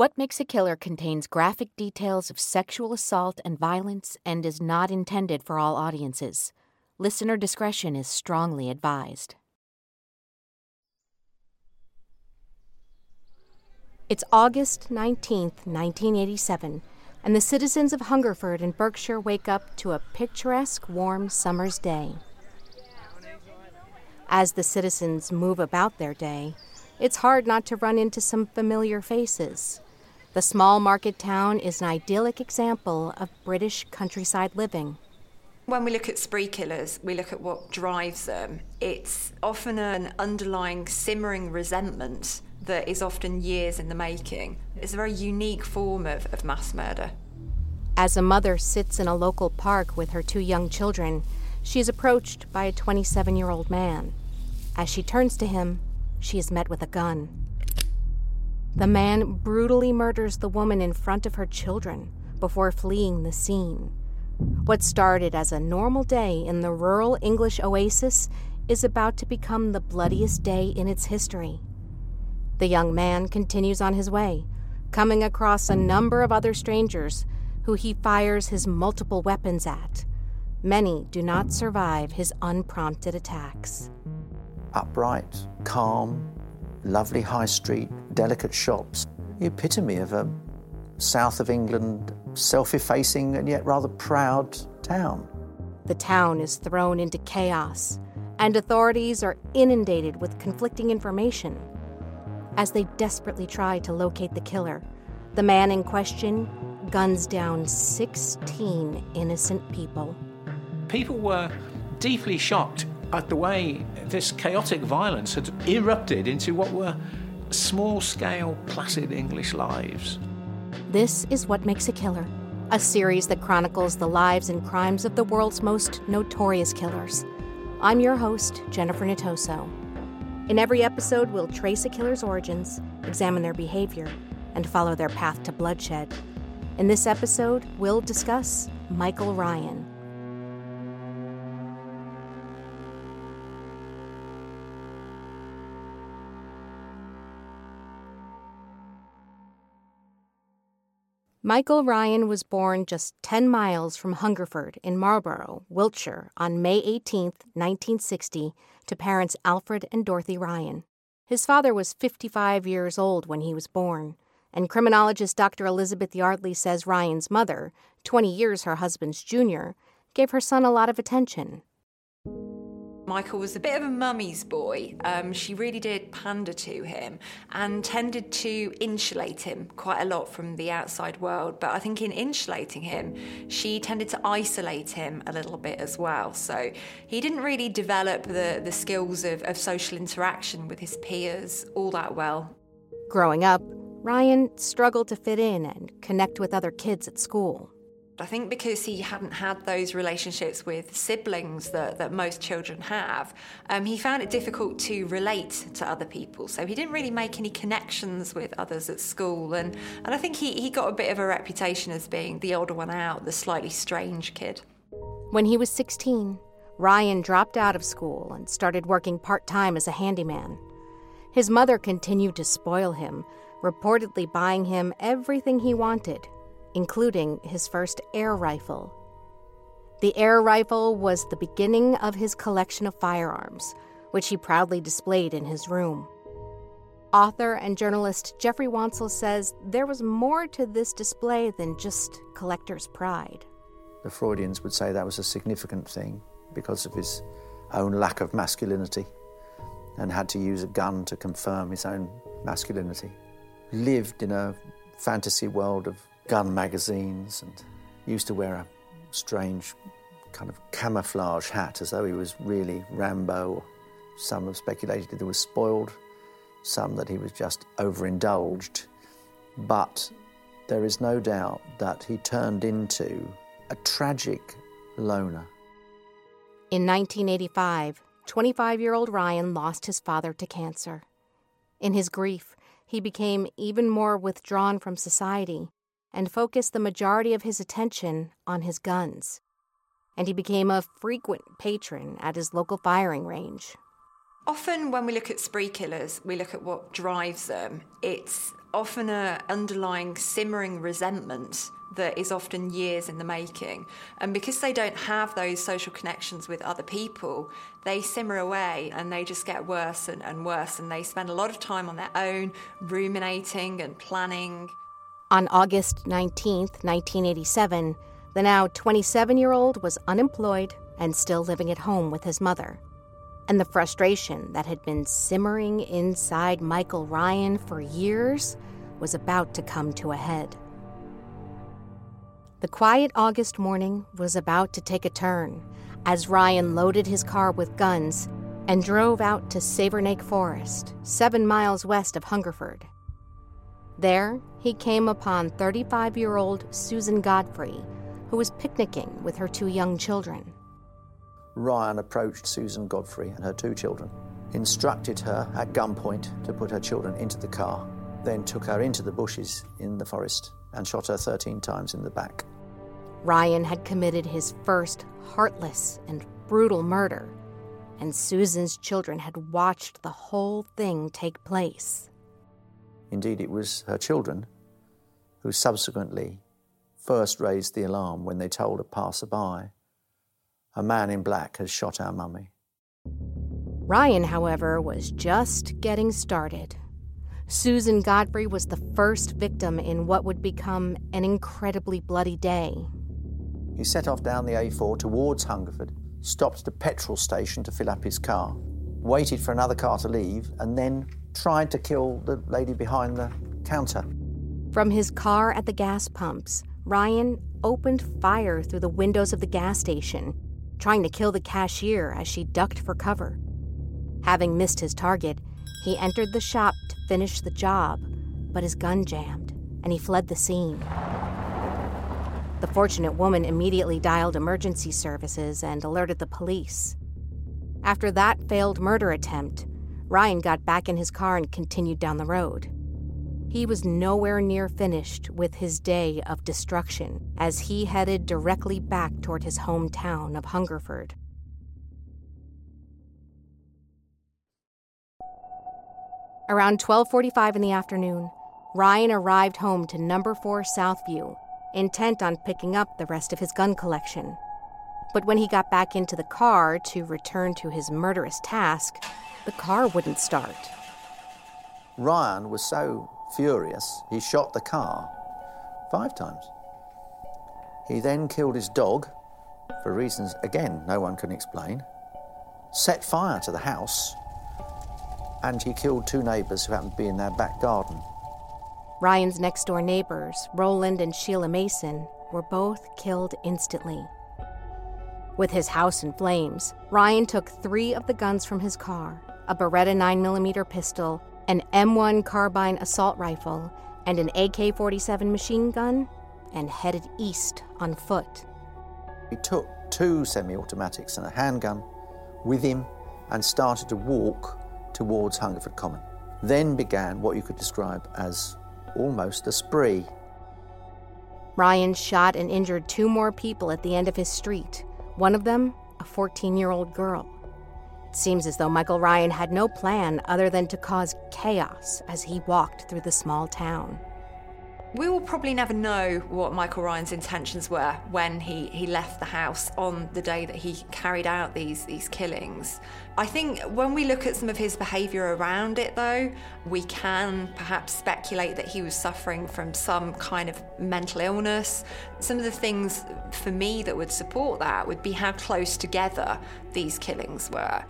What Makes a Killer contains graphic details of sexual assault and violence and is not intended for all audiences. Listener discretion is strongly advised. It's August 19th, 1987, and the citizens of Hungerford in Berkshire wake up to a picturesque, warm summer's day. As the citizens move about their day, it's hard not to run into some familiar faces. The small market town is an idyllic example of British countryside living. When we look at spree killers, we look at what drives them. It's often an underlying simmering resentment that is often years in the making. It's a very unique form of, of mass murder. As a mother sits in a local park with her two young children, she is approached by a 27 year old man. As she turns to him, she is met with a gun. The man brutally murders the woman in front of her children before fleeing the scene. What started as a normal day in the rural English oasis is about to become the bloodiest day in its history. The young man continues on his way, coming across a number of other strangers who he fires his multiple weapons at. Many do not survive his unprompted attacks. Upright, calm, lovely high street, delicate shops. The epitome of a south of England, self effacing and yet rather proud town. The town is thrown into chaos, and authorities are inundated with conflicting information. As they desperately try to locate the killer, the man in question guns down 16 innocent people. People were deeply shocked at the way this chaotic violence had erupted into what were small scale, placid English lives. This is What Makes a Killer, a series that chronicles the lives and crimes of the world's most notorious killers. I'm your host, Jennifer Natoso. In every episode, we'll trace a killer's origins, examine their behavior, and follow their path to bloodshed. In this episode, we'll discuss Michael Ryan. Michael Ryan was born just 10 miles from Hungerford in Marlborough, Wiltshire, on May 18, 1960, to parents Alfred and Dorothy Ryan. His father was 55 years old when he was born, and criminologist Dr. Elizabeth Yardley says Ryan's mother, 20 years her husband's junior, gave her son a lot of attention. Michael was a bit of a mummy's boy. Um, she really did pander to him and tended to insulate him quite a lot from the outside world. But I think in insulating him, she tended to isolate him a little bit as well. So he didn't really develop the, the skills of, of social interaction with his peers all that well. Growing up, Ryan struggled to fit in and connect with other kids at school. I think because he hadn't had those relationships with siblings that, that most children have, um, he found it difficult to relate to other people. So he didn't really make any connections with others at school. And, and I think he, he got a bit of a reputation as being the older one out, the slightly strange kid. When he was 16, Ryan dropped out of school and started working part time as a handyman. His mother continued to spoil him, reportedly buying him everything he wanted including his first air rifle. The air rifle was the beginning of his collection of firearms, which he proudly displayed in his room. Author and journalist Geoffrey Wansell says there was more to this display than just collector's pride. The Freudians would say that was a significant thing because of his own lack of masculinity and had to use a gun to confirm his own masculinity. Lived in a fantasy world of gun magazines and used to wear a strange kind of camouflage hat as though he was really Rambo. Some have speculated that he was spoiled, some that he was just overindulged. But there is no doubt that he turned into a tragic loner. In 1985, 25 year old Ryan lost his father to cancer. In his grief, he became even more withdrawn from society and focused the majority of his attention on his guns. And he became a frequent patron at his local firing range. Often, when we look at spree killers, we look at what drives them. It's often a underlying simmering resentment that is often years in the making. And because they don't have those social connections with other people, they simmer away and they just get worse and, and worse. And they spend a lot of time on their own, ruminating and planning. On August 19, 1987, the now 27 year old was unemployed and still living at home with his mother. And the frustration that had been simmering inside Michael Ryan for years was about to come to a head. The quiet August morning was about to take a turn as Ryan loaded his car with guns and drove out to Savernake Forest, seven miles west of Hungerford. There, he came upon 35 year old Susan Godfrey, who was picnicking with her two young children. Ryan approached Susan Godfrey and her two children, instructed her at gunpoint to put her children into the car, then took her into the bushes in the forest and shot her 13 times in the back. Ryan had committed his first heartless and brutal murder, and Susan's children had watched the whole thing take place. Indeed, it was her children who subsequently first raised the alarm when they told a passerby, A man in black has shot our mummy. Ryan, however, was just getting started. Susan Godfrey was the first victim in what would become an incredibly bloody day. He set off down the A4 towards Hungerford, stopped at a petrol station to fill up his car, waited for another car to leave, and then tried to kill the lady behind the counter. From his car at the gas pumps, Ryan opened fire through the windows of the gas station, trying to kill the cashier as she ducked for cover. Having missed his target, he entered the shop to finish the job, but his gun jammed and he fled the scene. The fortunate woman immediately dialed emergency services and alerted the police. After that failed murder attempt, Ryan got back in his car and continued down the road. He was nowhere near finished with his day of destruction as he headed directly back toward his hometown of Hungerford. Around 12:45 in the afternoon, Ryan arrived home to number 4 Southview, intent on picking up the rest of his gun collection. But when he got back into the car to return to his murderous task, the car wouldn't start. Ryan was so furious, he shot the car five times. He then killed his dog, for reasons, again, no one can explain, set fire to the house, and he killed two neighbours who happened to be in their back garden. Ryan's next door neighbors, Roland and Sheila Mason, were both killed instantly. With his house in flames, Ryan took three of the guns from his car a Beretta 9mm pistol, an M1 carbine assault rifle, and an AK 47 machine gun and headed east on foot. He took two semi automatics and a handgun with him and started to walk towards Hungerford Common. Then began what you could describe as almost a spree. Ryan shot and injured two more people at the end of his street, one of them, a 14 year old girl. It seems as though Michael Ryan had no plan other than to cause chaos as he walked through the small town. We will probably never know what Michael Ryan's intentions were when he, he left the house on the day that he carried out these, these killings. I think when we look at some of his behaviour around it, though, we can perhaps speculate that he was suffering from some kind of mental illness. Some of the things for me that would support that would be how close together these killings were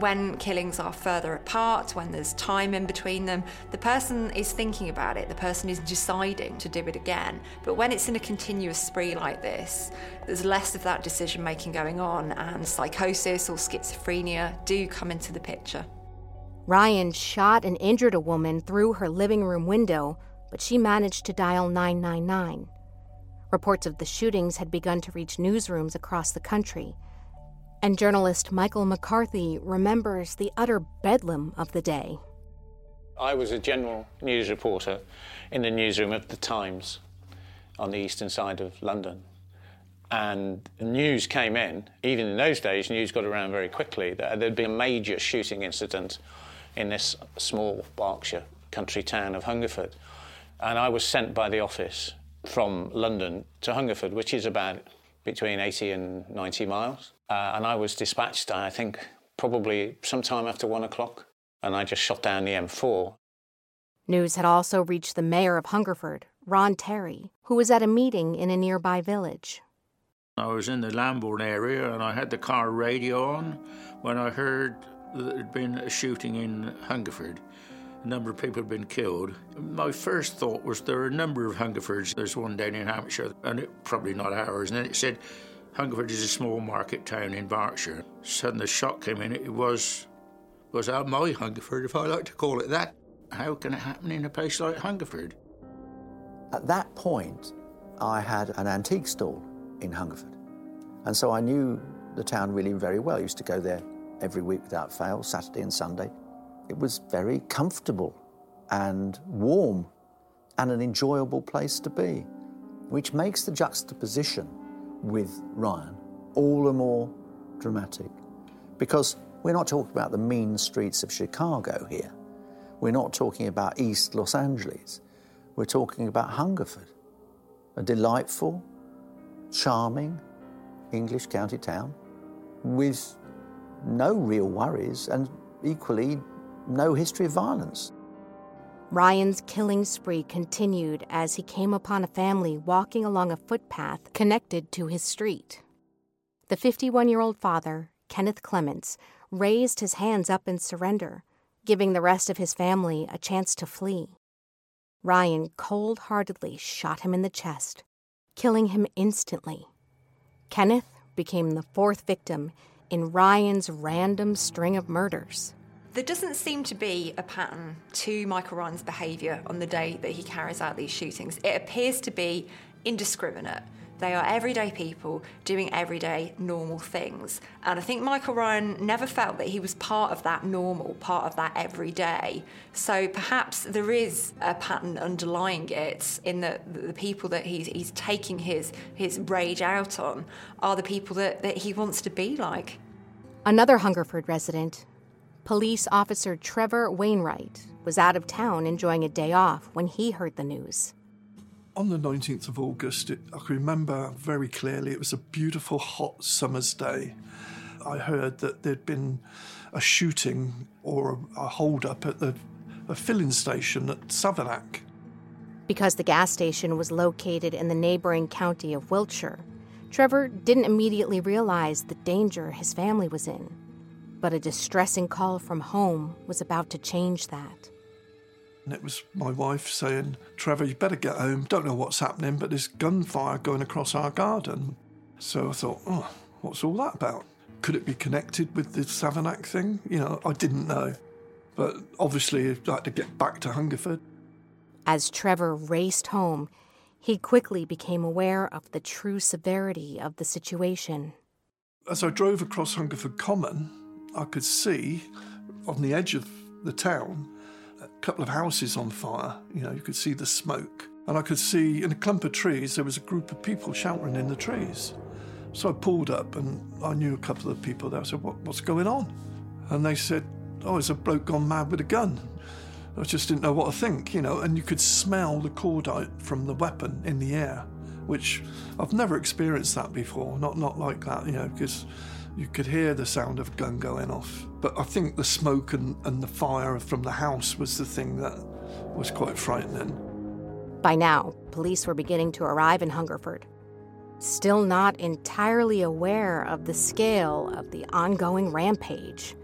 when killings are further apart, when there's time in between them, the person is thinking about it, the person is deciding to do it again. But when it's in a continuous spree like this, there's less of that decision making going on, and psychosis or schizophrenia do come into the picture. Ryan shot and injured a woman through her living room window, but she managed to dial 999. Reports of the shootings had begun to reach newsrooms across the country and journalist Michael McCarthy remembers the utter bedlam of the day. I was a general news reporter in the newsroom of the Times on the eastern side of London. And news came in, even in those days, news got around very quickly that there'd been a major shooting incident in this small Berkshire country town of Hungerford. And I was sent by the office from London to Hungerford, which is about between 80 and 90 miles. Uh, and I was dispatched, I think, probably sometime after one o'clock. And I just shot down the M4. News had also reached the mayor of Hungerford, Ron Terry, who was at a meeting in a nearby village. I was in the Lambourn area and I had the car radio on when I heard that there'd been a shooting in Hungerford. A number of people had been killed. My first thought was there are a number of Hungerfords. There's one down in Hampshire, and it, probably not ours. And then it said Hungerford is a small market town in Berkshire. Suddenly the shock came in. It was was that my Hungerford, if I like to call it that. How can it happen in a place like Hungerford? At that point, I had an antique stall in Hungerford. And so I knew the town really very well. I used to go there every week without fail, Saturday and Sunday. It was very comfortable and warm and an enjoyable place to be, which makes the juxtaposition with Ryan all the more dramatic. Because we're not talking about the mean streets of Chicago here. We're not talking about East Los Angeles. We're talking about Hungerford, a delightful, charming English county town with no real worries and equally no history of violence. Ryan's killing spree continued as he came upon a family walking along a footpath connected to his street. The 51 year old father, Kenneth Clements, raised his hands up in surrender, giving the rest of his family a chance to flee. Ryan cold heartedly shot him in the chest, killing him instantly. Kenneth became the fourth victim in Ryan's random string of murders. There doesn't seem to be a pattern to Michael Ryan's behaviour on the day that he carries out these shootings. It appears to be indiscriminate. They are everyday people doing everyday normal things. And I think Michael Ryan never felt that he was part of that normal, part of that everyday. So perhaps there is a pattern underlying it in that the people that he's, he's taking his, his rage out on are the people that, that he wants to be like. Another Hungerford resident, police officer Trevor Wainwright, was out of town enjoying a day off when he heard the news on the 19th of August, it, I can remember very clearly it was a beautiful hot summer's day. I heard that there'd been a shooting or a, a hold up at the a filling station at Savernake. Because the gas station was located in the neighboring county of Wiltshire, Trevor didn't immediately realize the danger his family was in. But a distressing call from home was about to change that. And it was my wife saying, Trevor, you better get home. Don't know what's happening, but there's gunfire going across our garden. So I thought, oh, what's all that about? Could it be connected with the Savernake thing? You know, I didn't know. But obviously, I had to get back to Hungerford. As Trevor raced home, he quickly became aware of the true severity of the situation. As I drove across Hungerford Common, I could see on the edge of the town a couple of houses on fire. You know, you could see the smoke. And I could see in a clump of trees, there was a group of people shouting in the trees. So I pulled up and I knew a couple of people there. I said, what, What's going on? And they said, Oh, it's a bloke gone mad with a gun. I just didn't know what to think, you know, and you could smell the cordite from the weapon in the air, which I've never experienced that before, not, not like that, you know, because you could hear the sound of a gun going off. But I think the smoke and, and the fire from the house was the thing that was quite frightening. By now, police were beginning to arrive in Hungerford, still not entirely aware of the scale of the ongoing rampage.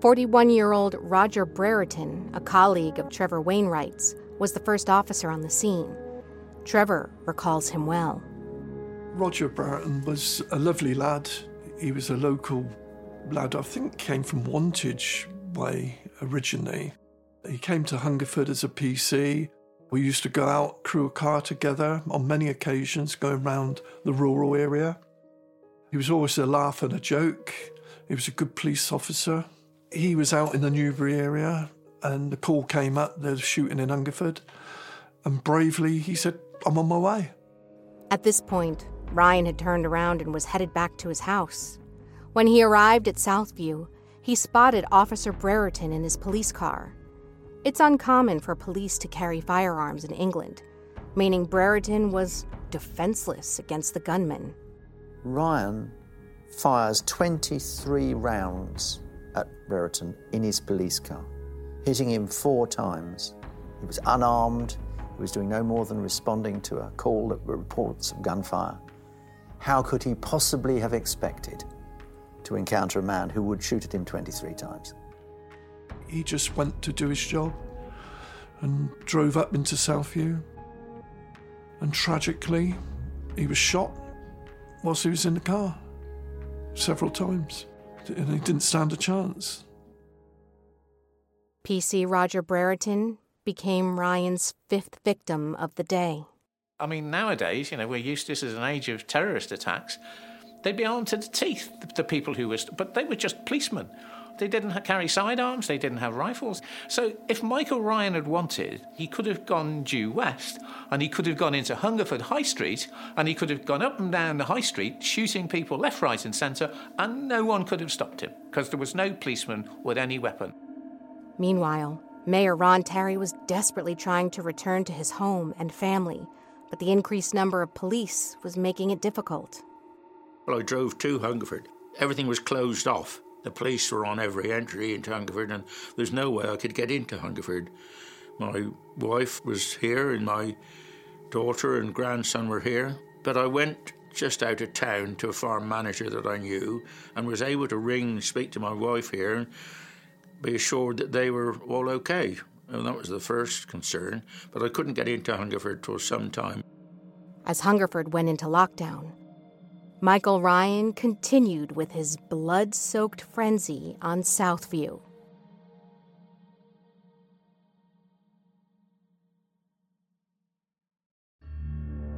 41 year old Roger Brereton, a colleague of Trevor Wainwright's, was the first officer on the scene. Trevor recalls him well. Roger Brereton was a lovely lad. He was a local lad, I think came from Wantage way originally. He came to Hungerford as a PC. We used to go out, crew a car together on many occasions, going around the rural area. He was always a laugh and a joke. He was a good police officer. He was out in the Newbury area and the call came up, there's shooting in Hungerford. And bravely he said, I'm on my way. At this point, Ryan had turned around and was headed back to his house. When he arrived at Southview, he spotted Officer Brereton in his police car. It's uncommon for police to carry firearms in England, meaning Brereton was defenseless against the gunman. Ryan fires 23 rounds at Brereton in his police car, hitting him four times. He was unarmed, he was doing no more than responding to a call that reports of gunfire. How could he possibly have expected to encounter a man who would shoot at him 23 times? He just went to do his job and drove up into Southview. And tragically, he was shot whilst he was in the car several times. And he didn't stand a chance. PC Roger Brereton became Ryan's fifth victim of the day. I mean, nowadays, you know, we're used to this as an age of terrorist attacks. They'd be armed to the teeth, the, the people who were, but they were just policemen. They didn't carry sidearms, they didn't have rifles. So if Michael Ryan had wanted, he could have gone due west and he could have gone into Hungerford High Street and he could have gone up and down the high street shooting people left, right, and centre, and no one could have stopped him because there was no policeman with any weapon. Meanwhile, Mayor Ron Terry was desperately trying to return to his home and family, but the increased number of police was making it difficult. Well, I drove to Hungerford. Everything was closed off. The police were on every entry into Hungerford, and there's no way I could get into Hungerford. My wife was here, and my daughter and grandson were here. But I went just out of town to a farm manager that I knew and was able to ring speak to my wife here and be assured that they were all okay. And that was the first concern. But I couldn't get into Hungerford for some time. As Hungerford went into lockdown, Michael Ryan continued with his blood soaked frenzy on Southview.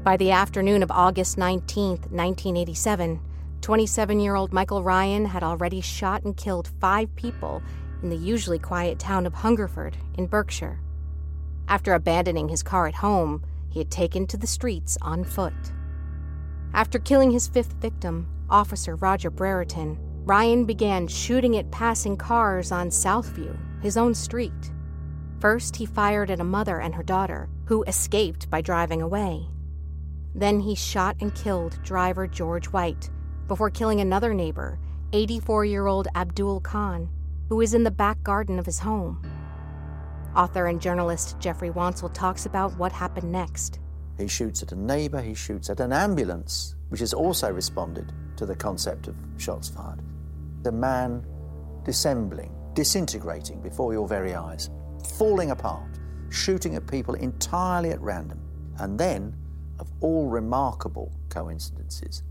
By the afternoon of August 19, 1987, 27 year old Michael Ryan had already shot and killed five people in the usually quiet town of Hungerford in Berkshire. After abandoning his car at home, he had taken to the streets on foot. After killing his fifth victim, Officer Roger Brereton, Ryan began shooting at passing cars on Southview, his own street. First, he fired at a mother and her daughter, who escaped by driving away. Then he shot and killed driver George White before killing another neighbor, 84 year old Abdul Khan, who was in the back garden of his home. Author and journalist Geoffrey Wansell talks about what happened next. He shoots at a neighbour, he shoots at an ambulance, which has also responded to the concept of shots fired. The man dissembling, disintegrating before your very eyes, falling apart, shooting at people entirely at random. And then, of all remarkable coincidences,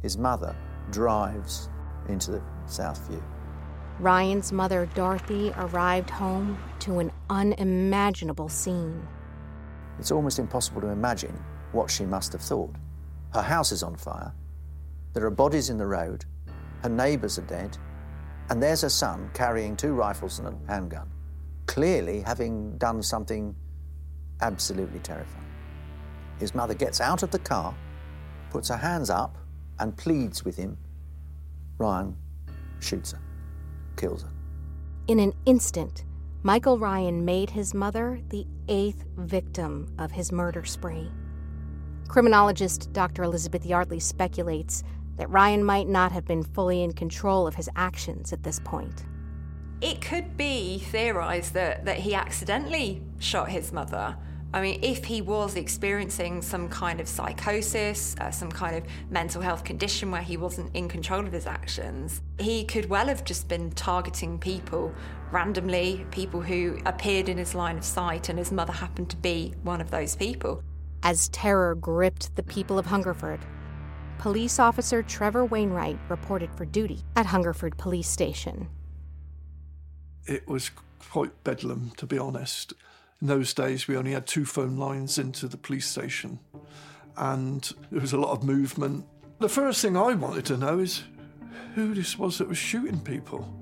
his mother drives into the South View. Ryan's mother, Dorothy, arrived home to an unimaginable scene. It's almost impossible to imagine what she must have thought. Her house is on fire, there are bodies in the road, her neighbours are dead, and there's her son carrying two rifles and a handgun, clearly having done something absolutely terrifying. His mother gets out of the car, puts her hands up, and pleads with him. Ryan shoots her, kills her. In an instant, Michael Ryan made his mother the eighth victim of his murder spree. Criminologist Dr. Elizabeth Yardley speculates that Ryan might not have been fully in control of his actions at this point. It could be theorised that, that he accidentally shot his mother. I mean, if he was experiencing some kind of psychosis, uh, some kind of mental health condition where he wasn't in control of his actions, he could well have just been targeting people randomly, people who appeared in his line of sight, and his mother happened to be one of those people. As terror gripped the people of Hungerford, police officer Trevor Wainwright reported for duty at Hungerford Police Station. It was quite bedlam, to be honest. In those days, we only had two phone lines into the police station, and there was a lot of movement. The first thing I wanted to know is who this was that was shooting people.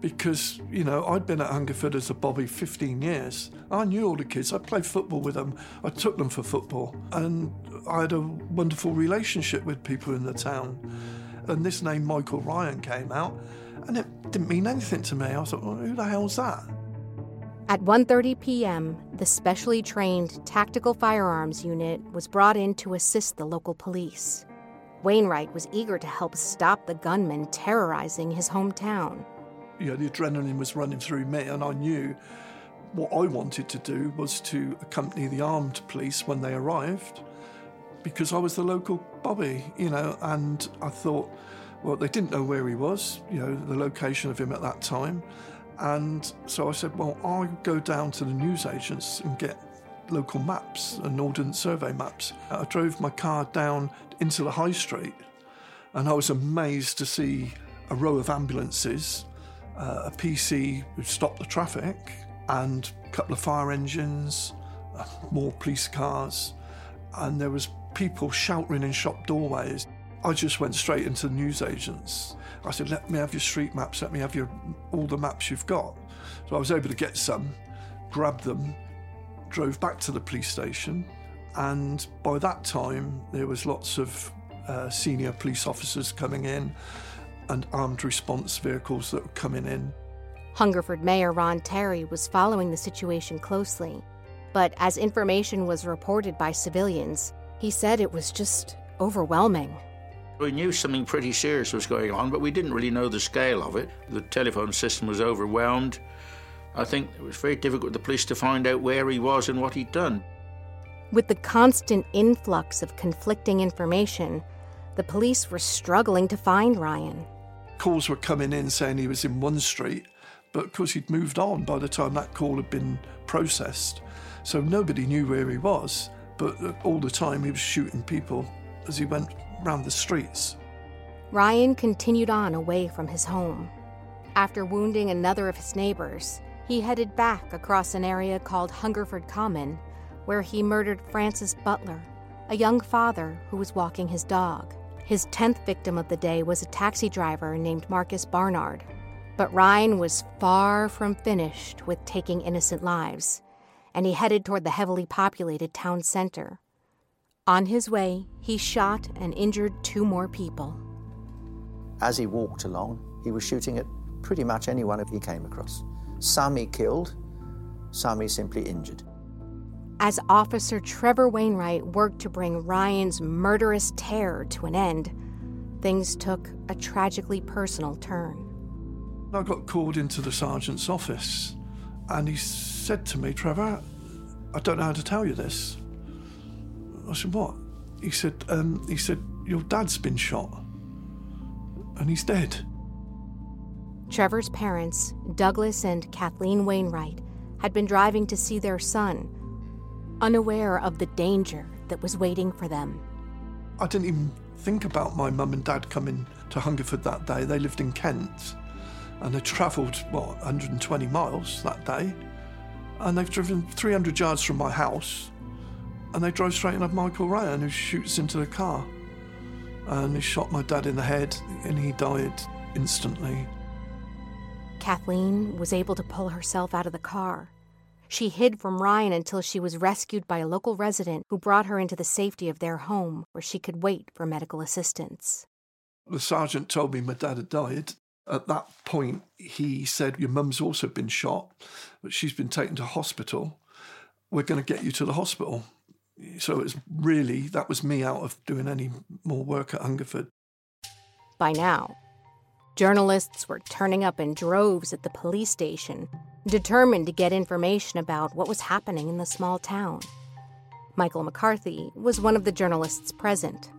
Because, you know, I'd been at Hungerford as a Bobby 15 years. I knew all the kids. I played football with them. I took them for football. And I had a wonderful relationship with people in the town. And this name, Michael Ryan, came out, and it didn't mean anything to me. I thought, well, who the hell's that? At 1:30 p.m., the specially trained tactical firearms unit was brought in to assist the local police. Wainwright was eager to help stop the gunman terrorizing his hometown. You know, the adrenaline was running through me, and I knew what I wanted to do was to accompany the armed police when they arrived because I was the local Bobby, you know, and I thought, well, they didn't know where he was, you know, the location of him at that time. And so I said, well, I'll go down to the newsagents and get local maps and ordnance survey maps. I drove my car down into the high street and I was amazed to see a row of ambulances, uh, a PC who stopped the traffic, and a couple of fire engines, uh, more police cars, and there was people shouting in shop doorways. I just went straight into the newsagents. I said, "Let me have your street maps. Let me have your all the maps you've got." So I was able to get some, grab them, drove back to the police station, and by that time there was lots of uh, senior police officers coming in and armed response vehicles that were coming in. Hungerford Mayor Ron Terry was following the situation closely, but as information was reported by civilians, he said it was just overwhelming. We knew something pretty serious was going on, but we didn't really know the scale of it. The telephone system was overwhelmed. I think it was very difficult for the police to find out where he was and what he'd done. With the constant influx of conflicting information, the police were struggling to find Ryan. Calls were coming in saying he was in one street, but of course he'd moved on by the time that call had been processed. So nobody knew where he was, but all the time he was shooting people as he went round the streets. Ryan continued on away from his home. After wounding another of his neighbors, he headed back across an area called Hungerford Common, where he murdered Francis Butler, a young father who was walking his dog. His 10th victim of the day was a taxi driver named Marcus Barnard. But Ryan was far from finished with taking innocent lives, and he headed toward the heavily populated town center. On his way, he shot and injured two more people. As he walked along, he was shooting at pretty much anyone he came across. Some he killed, some he simply injured. As Officer Trevor Wainwright worked to bring Ryan's murderous terror to an end, things took a tragically personal turn. I got called into the sergeant's office and he said to me, Trevor, I don't know how to tell you this. I said, What? He said, um, he said, Your dad's been shot and he's dead. Trevor's parents, Douglas and Kathleen Wainwright, had been driving to see their son, unaware of the danger that was waiting for them. I didn't even think about my mum and dad coming to Hungerford that day. They lived in Kent and they travelled, what, 120 miles that day. And they've driven 300 yards from my house and they drove straight into Michael Ryan, who shoots into the car. And he shot my dad in the head and he died instantly. Kathleen was able to pull herself out of the car. She hid from Ryan until she was rescued by a local resident who brought her into the safety of their home where she could wait for medical assistance. The sergeant told me my dad had died. At that point, he said, Your mum's also been shot, but she's been taken to hospital. We're going to get you to the hospital. So it was really, that was me out of doing any more work at Hungerford. By now, journalists were turning up in droves at the police station, determined to get information about what was happening in the small town. Michael McCarthy was one of the journalists present.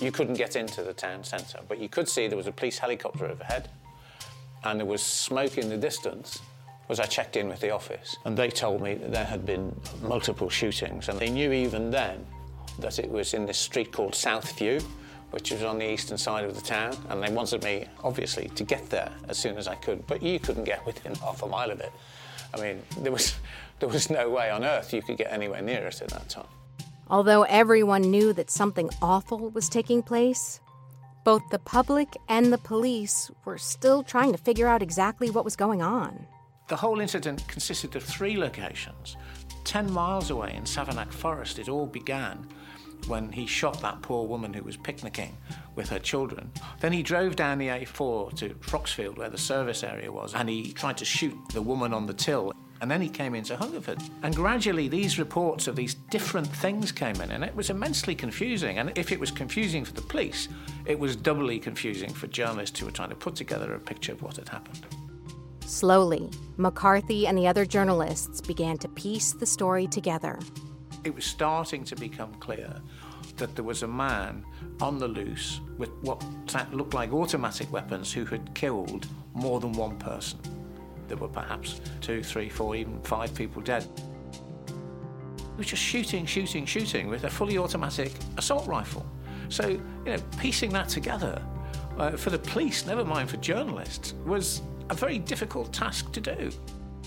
You couldn't get into the town centre, but you could see there was a police helicopter overhead and there was smoke in the distance was I checked in with the office and they told me that there had been multiple shootings and they knew even then that it was in this street called Southview, which was on the eastern side of the town, and they wanted me, obviously, to get there as soon as I could, but you couldn't get within half a mile of it. I mean, there was, there was no way on earth you could get anywhere near it at that time. Although everyone knew that something awful was taking place, both the public and the police were still trying to figure out exactly what was going on. The whole incident consisted of three locations. Ten miles away in Savernake Forest, it all began when he shot that poor woman who was picnicking with her children. Then he drove down the A4 to Froxfield, where the service area was, and he tried to shoot the woman on the till. And then he came into Hungerford. And gradually, these reports of these different things came in, and it was immensely confusing. And if it was confusing for the police, it was doubly confusing for journalists who were trying to put together a picture of what had happened. Slowly, McCarthy and the other journalists began to piece the story together. It was starting to become clear that there was a man on the loose with what looked like automatic weapons who had killed more than one person. There were perhaps two, three, four, even five people dead. He was just shooting, shooting, shooting with a fully automatic assault rifle. So, you know, piecing that together uh, for the police, never mind for journalists, was a very difficult task to do.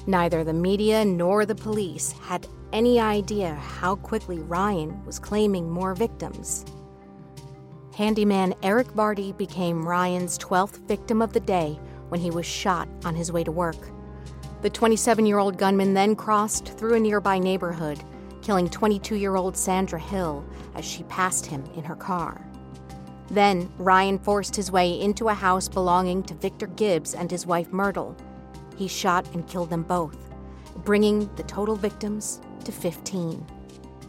Neither the media nor the police had any idea how quickly Ryan was claiming more victims. Handyman Eric Vardy became Ryan's 12th victim of the day when he was shot on his way to work. The 27 year old gunman then crossed through a nearby neighborhood, killing 22 year old Sandra Hill as she passed him in her car. Then, Ryan forced his way into a house belonging to Victor Gibbs and his wife Myrtle. He shot and killed them both, bringing the total victims to 15.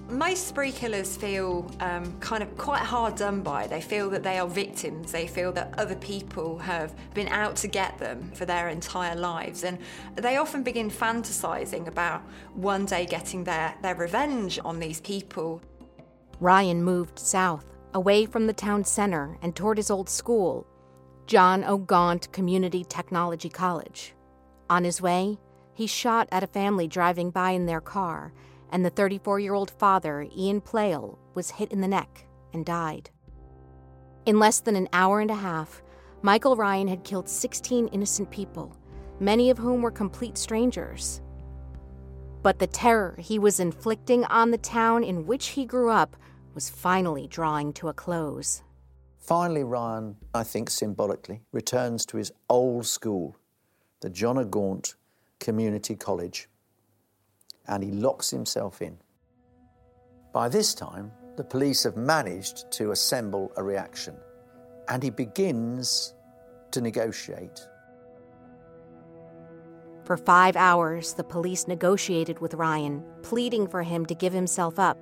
Most spree killers feel um, kind of quite hard done by. They feel that they are victims. They feel that other people have been out to get them for their entire lives. And they often begin fantasizing about one day getting their, their revenge on these people. Ryan moved south, away from the town center and toward his old school, John O'Gaunt Community Technology College. On his way, he shot at a family driving by in their car and the 34 year old father, Ian Playle, was hit in the neck and died. In less than an hour and a half, Michael Ryan had killed 16 innocent people, many of whom were complete strangers. But the terror he was inflicting on the town in which he grew up was finally drawing to a close. Finally, Ryan, I think symbolically, returns to his old school, the John O'Gaunt Community College, and he locks himself in. By this time, the police have managed to assemble a reaction, and he begins to negotiate. For five hours, the police negotiated with Ryan, pleading for him to give himself up.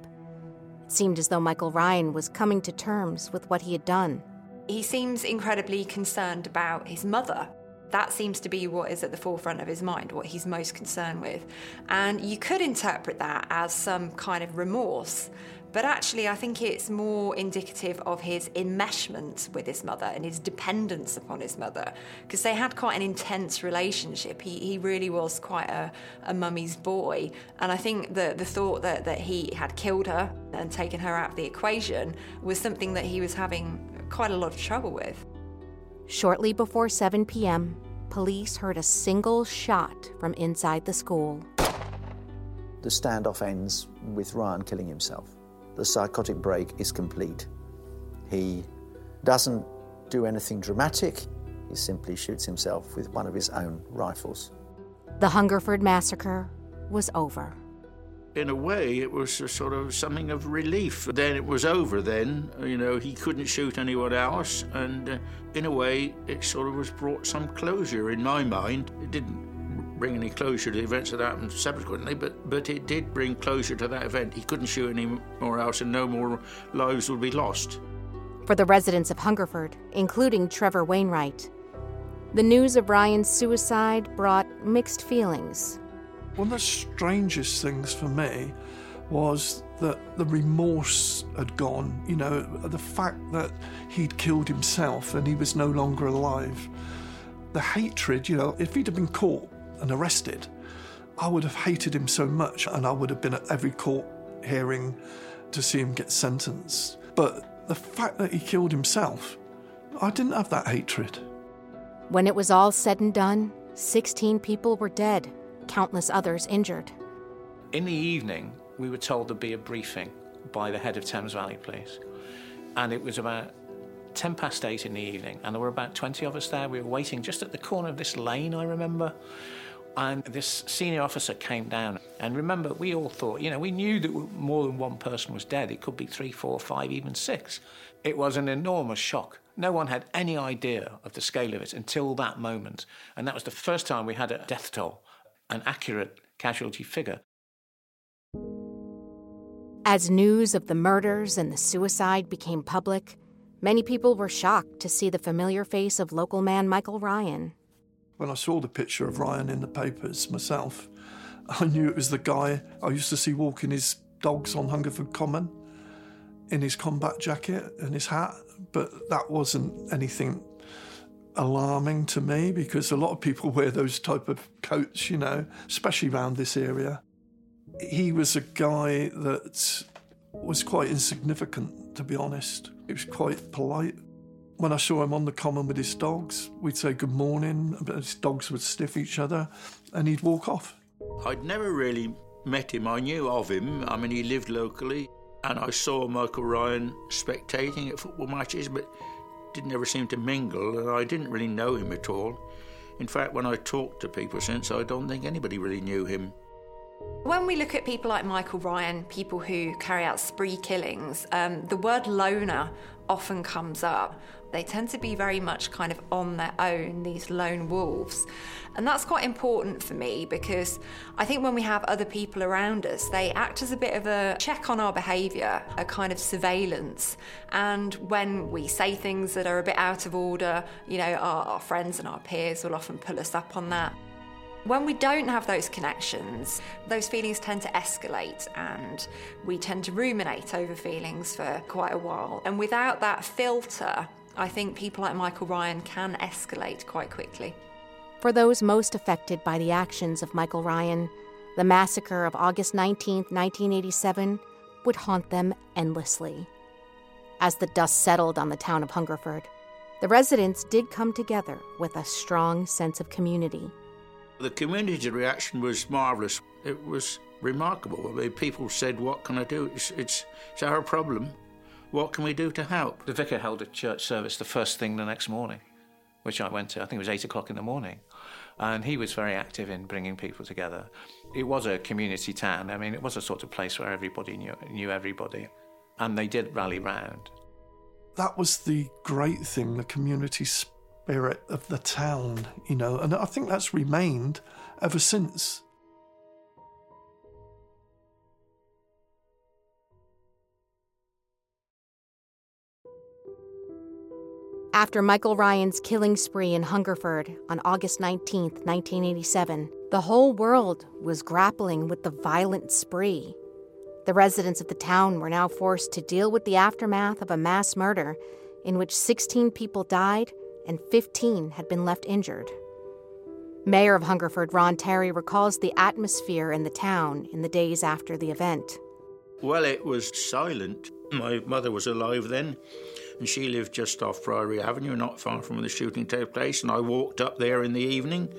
It seemed as though Michael Ryan was coming to terms with what he had done. He seems incredibly concerned about his mother that seems to be what is at the forefront of his mind, what he's most concerned with. And you could interpret that as some kind of remorse. But actually, I think it's more indicative of his enmeshment with his mother and his dependence upon his mother, because they had quite an intense relationship. He, he really was quite a, a mummy's boy. And I think that the thought that, that he had killed her and taken her out of the equation was something that he was having quite a lot of trouble with. Shortly before 7 p.m., police heard a single shot from inside the school. The standoff ends with Ryan killing himself. The psychotic break is complete. He doesn't do anything dramatic, he simply shoots himself with one of his own rifles. The Hungerford massacre was over in a way, it was sort of something of relief. Then it was over. Then you know he couldn't shoot anyone else, and uh, in a way, it sort of was brought some closure in my mind. It didn't bring any closure to the events that happened subsequently, but but it did bring closure to that event. He couldn't shoot anymore else, and no more lives would be lost. For the residents of Hungerford, including Trevor Wainwright, the news of Ryan's suicide brought mixed feelings. One of the strangest things for me was that the remorse had gone, you know, the fact that he'd killed himself and he was no longer alive. The hatred, you know, if he'd have been caught and arrested, I would have hated him so much and I would have been at every court hearing to see him get sentenced. But the fact that he killed himself, I didn't have that hatred. When it was all said and done, 16 people were dead countless others injured. In the evening, we were told there'd be a briefing by the head of Thames Valley Police. And it was about 10 past 8 in the evening, and there were about 20 of us there. We were waiting just at the corner of this lane, I remember. And this senior officer came down. And remember, we all thought, you know, we knew that more than one person was dead. It could be three, four, five, even six. It was an enormous shock. No one had any idea of the scale of it until that moment. And that was the first time we had a death toll an accurate casualty figure. As news of the murders and the suicide became public, many people were shocked to see the familiar face of local man Michael Ryan. When I saw the picture of Ryan in the papers myself, I knew it was the guy I used to see walking his dogs on Hungerford Common in his combat jacket and his hat, but that wasn't anything alarming to me because a lot of people wear those type of coats, you know, especially around this area he was a guy that was quite insignificant, to be honest. He was quite polite. When I saw him on the common with his dogs, we'd say good morning, but his dogs would sniff each other, and he'd walk off. I'd never really met him. I knew of him. I mean, he lived locally, and I saw Michael Ryan spectating at football matches, but didn't ever seem to mingle, and I didn't really know him at all. In fact, when I talked to people since, I don't think anybody really knew him. When we look at people like Michael Ryan, people who carry out spree killings, um, the word loner often comes up. They tend to be very much kind of on their own, these lone wolves. And that's quite important for me because I think when we have other people around us, they act as a bit of a check on our behaviour, a kind of surveillance. And when we say things that are a bit out of order, you know, our, our friends and our peers will often pull us up on that. When we don't have those connections, those feelings tend to escalate and we tend to ruminate over feelings for quite a while. And without that filter, I think people like Michael Ryan can escalate quite quickly. For those most affected by the actions of Michael Ryan, the massacre of August 19, 1987, would haunt them endlessly. As the dust settled on the town of Hungerford, the residents did come together with a strong sense of community. The community reaction was marvellous. It was remarkable. I mean, people said, What can I do? It's, it's, it's our problem. What can we do to help? The vicar held a church service the first thing the next morning, which I went to. I think it was 8 o'clock in the morning. And he was very active in bringing people together. It was a community town. I mean, it was a sort of place where everybody knew, knew everybody. And they did rally round. That was the great thing, the community spirit of the town, you know, and I think that's remained ever since. After Michael Ryan's killing spree in Hungerford on August 19, 1987, the whole world was grappling with the violent spree. The residents of the town were now forced to deal with the aftermath of a mass murder in which 16 people died and 15 had been left injured. Mayor of Hungerford, Ron Terry, recalls the atmosphere in the town in the days after the event. Well, it was silent. My mother was alive then, and she lived just off Priory Avenue, not far from where the shooting took place. And I walked up there in the evening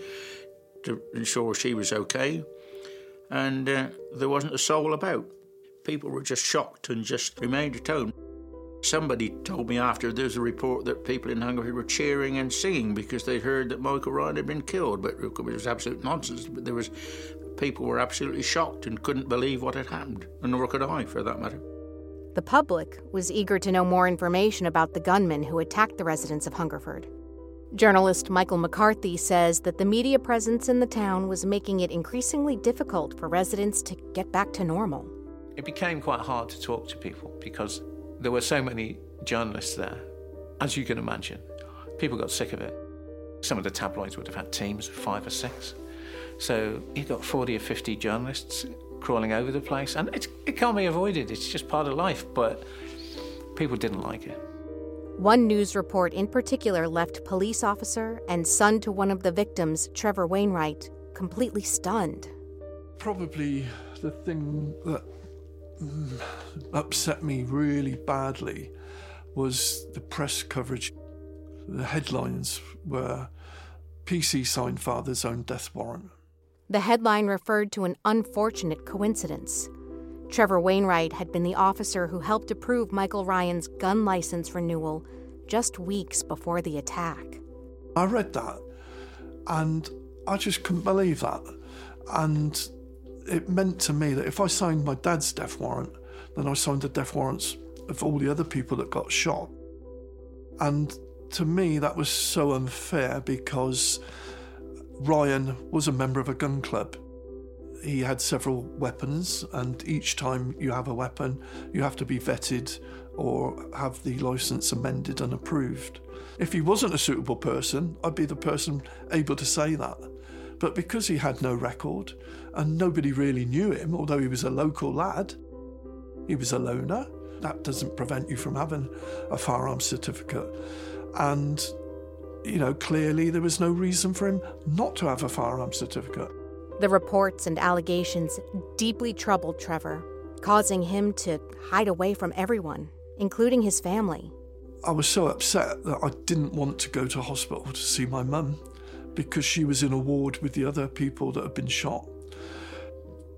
to ensure she was okay, and uh, there wasn't a soul about. People were just shocked and just remained at home. Somebody told me after there's a report that people in Hungary were cheering and singing because they heard that Michael Ryan had been killed, but it was absolute nonsense. But there was people were absolutely shocked and couldn't believe what had happened, and nor could I, for that matter. The public was eager to know more information about the gunman who attacked the residents of Hungerford. Journalist Michael McCarthy says that the media presence in the town was making it increasingly difficult for residents to get back to normal. It became quite hard to talk to people because there were so many journalists there, as you can imagine. People got sick of it. Some of the tabloids would have had teams of five or six. So you got 40 or 50 journalists crawling over the place, and it can't be avoided. It's just part of life, but people didn't like it. One news report in particular left police officer and son to one of the victims, Trevor Wainwright, completely stunned. Probably the thing that mm, upset me really badly was the press coverage. The headlines were PC signed father's own death warrant. The headline referred to an unfortunate coincidence. Trevor Wainwright had been the officer who helped approve Michael Ryan's gun license renewal just weeks before the attack. I read that and I just couldn't believe that. And it meant to me that if I signed my dad's death warrant, then I signed the death warrants of all the other people that got shot. And to me, that was so unfair because Ryan was a member of a gun club. he had several weapons, and each time you have a weapon, you have to be vetted or have the license amended and approved. If he wasn't a suitable person, I'd be the person able to say that. But because he had no record and nobody really knew him, although he was a local lad, he was a loner, that doesn't prevent you from having a firearms certificate. And, you know, clearly there was no reason for him not to have a firearms certificate. The reports and allegations deeply troubled Trevor, causing him to hide away from everyone, including his family. I was so upset that I didn't want to go to hospital to see my mum because she was in a ward with the other people that had been shot.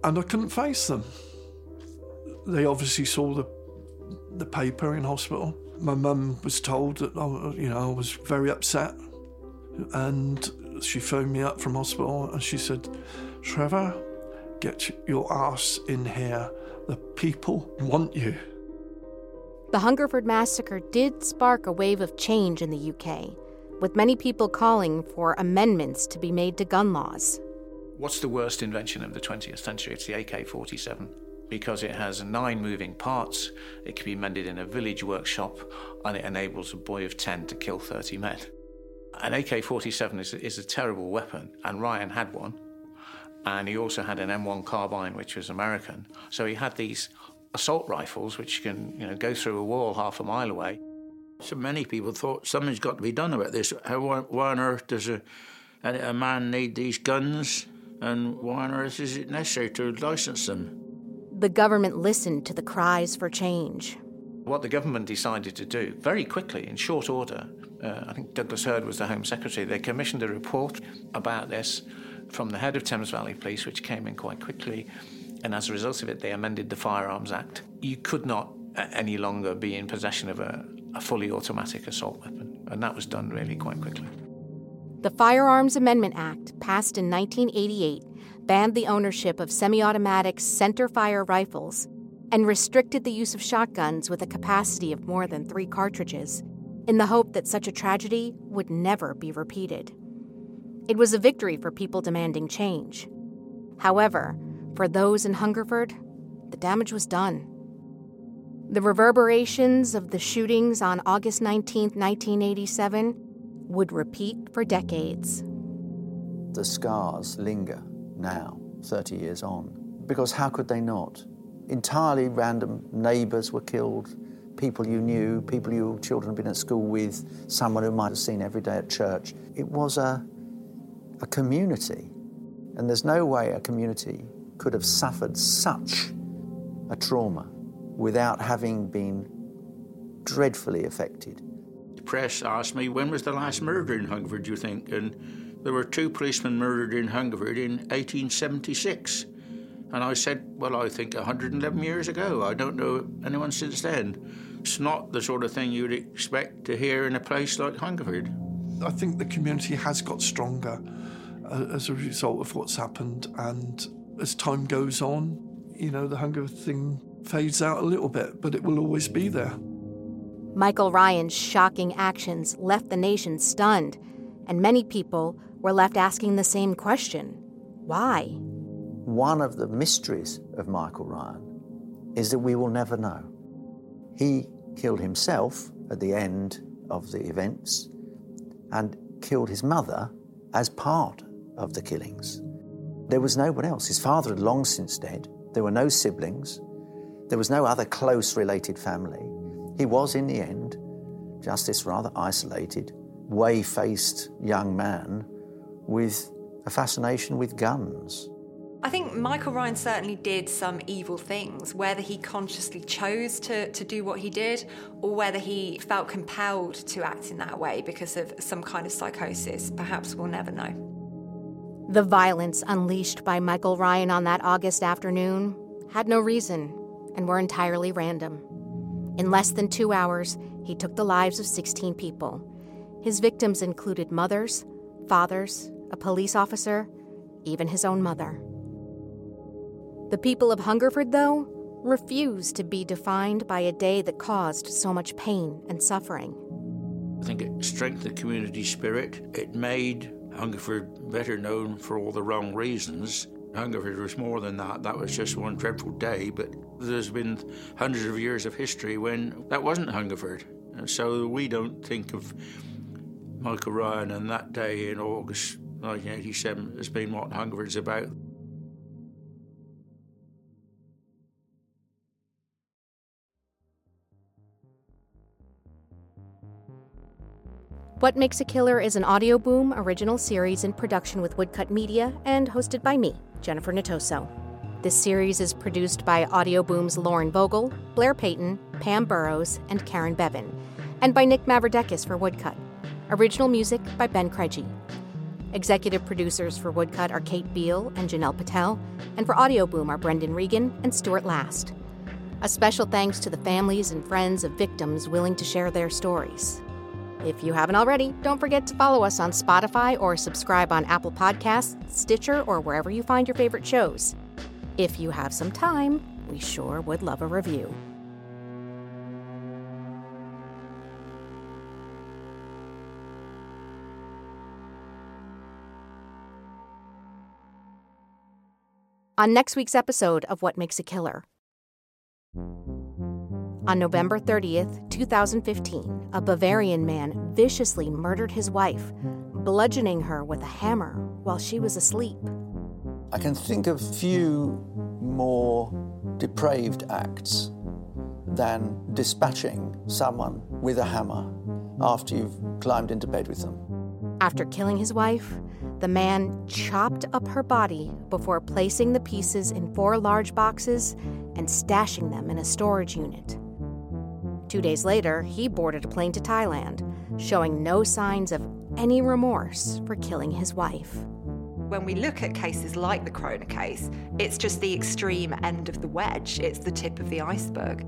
And I couldn't face them. They obviously saw the the paper in hospital. My mum was told that I, you know, I was very upset, and she phoned me up from hospital and she said, "Trevor, get your ass in here. The people want you." The Hungerford massacre did spark a wave of change in the UK, with many people calling for amendments to be made to gun laws. What's the worst invention of the 20th century? It's the AK 47 because it has nine moving parts. It can be mended in a village workshop and it enables a boy of 10 to kill 30 men. An AK 47 is, is a terrible weapon, and Ryan had one. And he also had an M1 carbine, which was American. So he had these assault rifles, which can you know, go through a wall half a mile away. So many people thought something's got to be done about this. How, why on earth does a, a man need these guns? And why on earth is it necessary to license them? The government listened to the cries for change. What the government decided to do very quickly, in short order, uh, I think Douglas Hurd was the Home Secretary, they commissioned a report about this from the head of Thames Valley Police, which came in quite quickly. And as a result of it, they amended the Firearms Act. You could not uh, any longer be in possession of a, a fully automatic assault weapon. And that was done really quite quickly. The Firearms Amendment Act, passed in 1988, banned the ownership of semi automatic center fire rifles, and restricted the use of shotguns with a capacity of more than three cartridges, in the hope that such a tragedy would never be repeated. It was a victory for people demanding change. However, for those in Hungerford, the damage was done. The reverberations of the shootings on August 19, 1987, would repeat for decades. The scars linger now, 30 years on. Because how could they not? Entirely random neighbours were killed, people you knew, people your children had been at school with, someone who might have seen every day at church. It was a, a community. And there's no way a community could have suffered such a trauma without having been dreadfully affected. The press asked me, when was the last murder in Hungerford, do you think? And there were two policemen murdered in Hungerford in 1876. And I said, Well, I think 111 years ago. I don't know anyone since then. It's not the sort of thing you'd expect to hear in a place like Hungerford. I think the community has got stronger uh, as a result of what's happened. And as time goes on, you know, the hunger thing fades out a little bit, but it will always be there. Michael Ryan's shocking actions left the nation stunned, and many people we're left asking the same question why? One of the mysteries of Michael Ryan is that we will never know. He killed himself at the end of the events and killed his mother as part of the killings. There was no one else. His father had long since dead. There were no siblings. There was no other close related family. He was, in the end, just this rather isolated, way faced young man with a fascination with guns. I think Michael Ryan certainly did some evil things, whether he consciously chose to, to do what he did or whether he felt compelled to act in that way because of some kind of psychosis. Perhaps we'll never know. The violence unleashed by Michael Ryan on that August afternoon had no reason and were entirely random. In less than two hours, he took the lives of 16 people. His victims included mothers, fathers, a police officer, even his own mother. The people of Hungerford, though, refused to be defined by a day that caused so much pain and suffering. I think it strengthened the community spirit. It made Hungerford better known for all the wrong reasons. Hungerford was more than that. That was just one dreadful day, but there's been hundreds of years of history when that wasn't Hungerford. And so we don't think of Michael Ryan and that day in August 1987 as being what Hungerford's about. What Makes a Killer is an Audioboom original series in production with Woodcut Media and hosted by me, Jennifer Natoso. This series is produced by Audioboom's Lauren Vogel, Blair Payton, Pam Burrows, and Karen Bevan, and by Nick Mavrodekis for Woodcut. Original music by Ben Krejci. Executive producers for Woodcut are Kate Beal and Janelle Patel, and for Audioboom are Brendan Regan and Stuart Last. A special thanks to the families and friends of victims willing to share their stories. If you haven't already, don't forget to follow us on Spotify or subscribe on Apple Podcasts, Stitcher, or wherever you find your favorite shows. If you have some time, we sure would love a review. On next week's episode of What Makes a Killer. On November 30th, 2015, a Bavarian man viciously murdered his wife, bludgeoning her with a hammer while she was asleep. I can think of few more depraved acts than dispatching someone with a hammer after you've climbed into bed with them. After killing his wife, the man chopped up her body before placing the pieces in four large boxes and stashing them in a storage unit. Two days later, he boarded a plane to Thailand, showing no signs of any remorse for killing his wife. When we look at cases like the Kroner case, it's just the extreme end of the wedge, it's the tip of the iceberg.